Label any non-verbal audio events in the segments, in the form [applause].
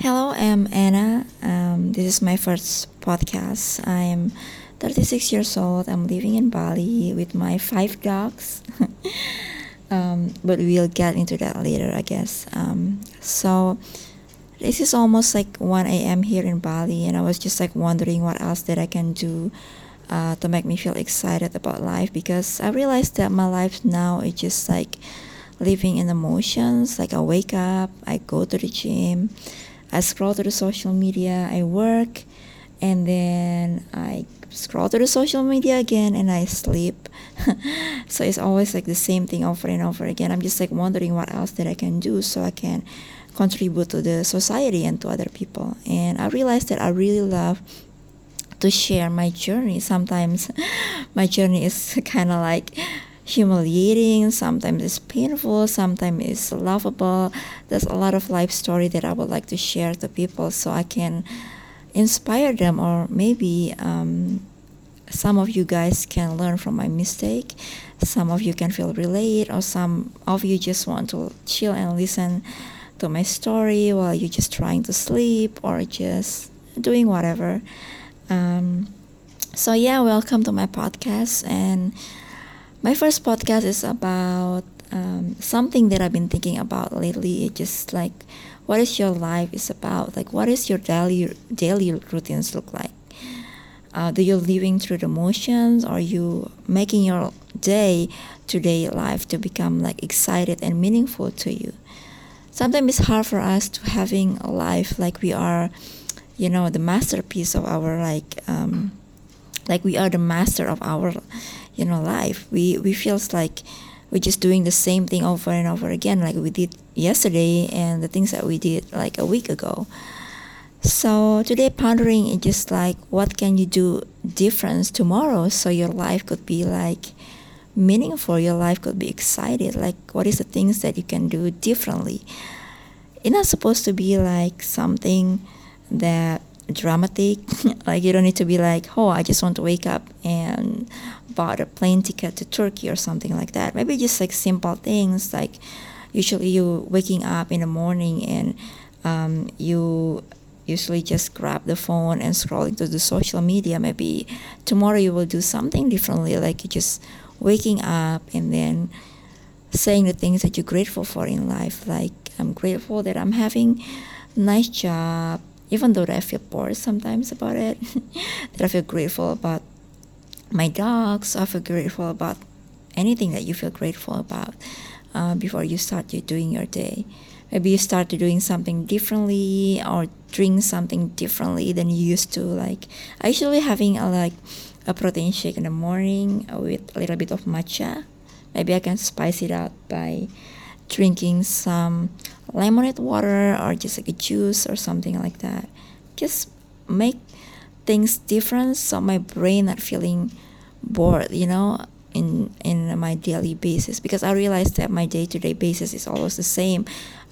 Hello, I'm Anna. Um, this is my first podcast. I'm 36 years old. I'm living in Bali with my five dogs. [laughs] um, but we'll get into that later, I guess. Um, so, this is almost like 1 a.m. here in Bali, and I was just like wondering what else that I can do uh, to make me feel excited about life because I realized that my life now is just like living in emotions. Like I wake up, I go to the gym I scroll through the social media, I work, and then I scroll through the social media again and I sleep. [laughs] so it's always like the same thing over and over again. I'm just like wondering what else that I can do so I can contribute to the society and to other people. And I realized that I really love to share my journey. Sometimes [laughs] my journey is [laughs] kind of like humiliating, sometimes it's painful, sometimes it's laughable. There's a lot of life story that I would like to share to people so I can inspire them or maybe um, some of you guys can learn from my mistake. Some of you can feel relate or some of you just want to chill and listen to my story while you're just trying to sleep or just doing whatever. Um, so yeah, welcome to my podcast and my first podcast is about um, something that I've been thinking about lately. It's just like, what is your life is about? Like, what is your daily daily routines look like? Uh, do you living through the motions? Are you making your day to day life to become like excited and meaningful to you? Sometimes it's hard for us to having a life like we are, you know, the masterpiece of our like, um, like we are the master of our you know life. We we feels like we're just doing the same thing over and over again like we did yesterday and the things that we did like a week ago. So today pondering is just like what can you do different tomorrow? So your life could be like meaningful. Your life could be excited. Like what is the things that you can do differently? It's not supposed to be like something that dramatic. [laughs] like you don't need to be like, oh, I just want to wake up and bought a plane ticket to Turkey or something like that. Maybe just like simple things like usually you waking up in the morning and um, you usually just grab the phone and scroll into the social media. Maybe tomorrow you will do something differently, like you just waking up and then saying the things that you're grateful for in life. Like I'm grateful that I'm having nice job even though I feel bored sometimes about it, [laughs] that I feel grateful about my dogs. I feel grateful about anything that you feel grateful about uh, before you start your, doing your day. Maybe you start doing something differently or drink something differently than you used to. Like I usually having a like a protein shake in the morning with a little bit of matcha. Maybe I can spice it up by drinking some lemonade water or just like a juice or something like that. Just make things different so my brain not feeling bored, you know, in in my daily basis because I realize that my day to day basis is always the same.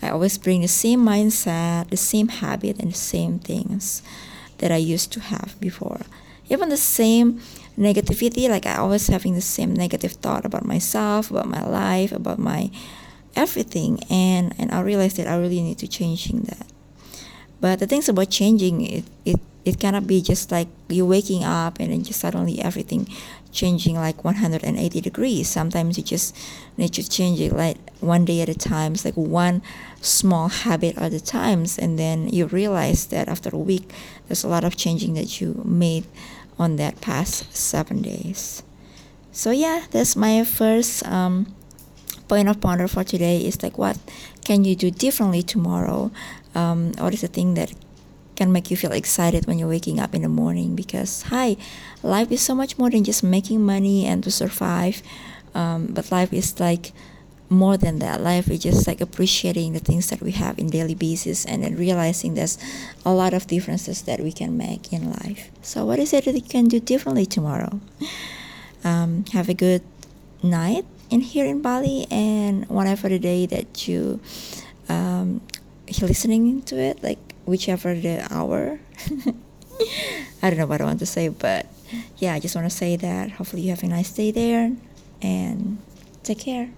I always bring the same mindset, the same habit and the same things that I used to have before. Even the same negativity, like I always having the same negative thought about myself, about my life, about my everything and and I realized that I really need to changing that. But the things about changing it it it cannot be just like you waking up and then just suddenly everything changing like 180 degrees. Sometimes you just need to change it like one day at a time. It's like one small habit at a times, and then you realize that after a week, there's a lot of changing that you made on that past seven days. So yeah, that's my first um, point of ponder for today is like what can you do differently tomorrow? Um, what is the thing that can make you feel excited when you're waking up in the morning? Because hi life is so much more than just making money and to survive. Um, but life is like more than that. Life is just like appreciating the things that we have in daily basis and then realizing there's a lot of differences that we can make in life. So what is it that you can do differently tomorrow? Um, have a good night in here in Bali and whatever the day that you um, listening to it, like whichever the hour. [laughs] I don't know what I want to say, but yeah, I just want to say that hopefully you have a nice day there and take care.